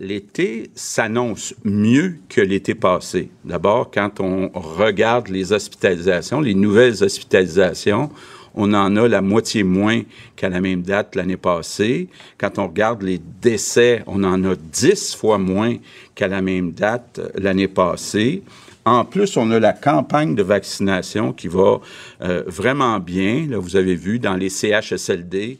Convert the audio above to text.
L'été s'annonce mieux que l'été passé. D'abord, quand on regarde les hospitalisations, les nouvelles hospitalisations, on en a la moitié moins qu'à la même date l'année passée. Quand on regarde les décès, on en a dix fois moins qu'à la même date l'année passée. En plus, on a la campagne de vaccination qui va euh, vraiment bien. Là, vous avez vu dans les CHSLD,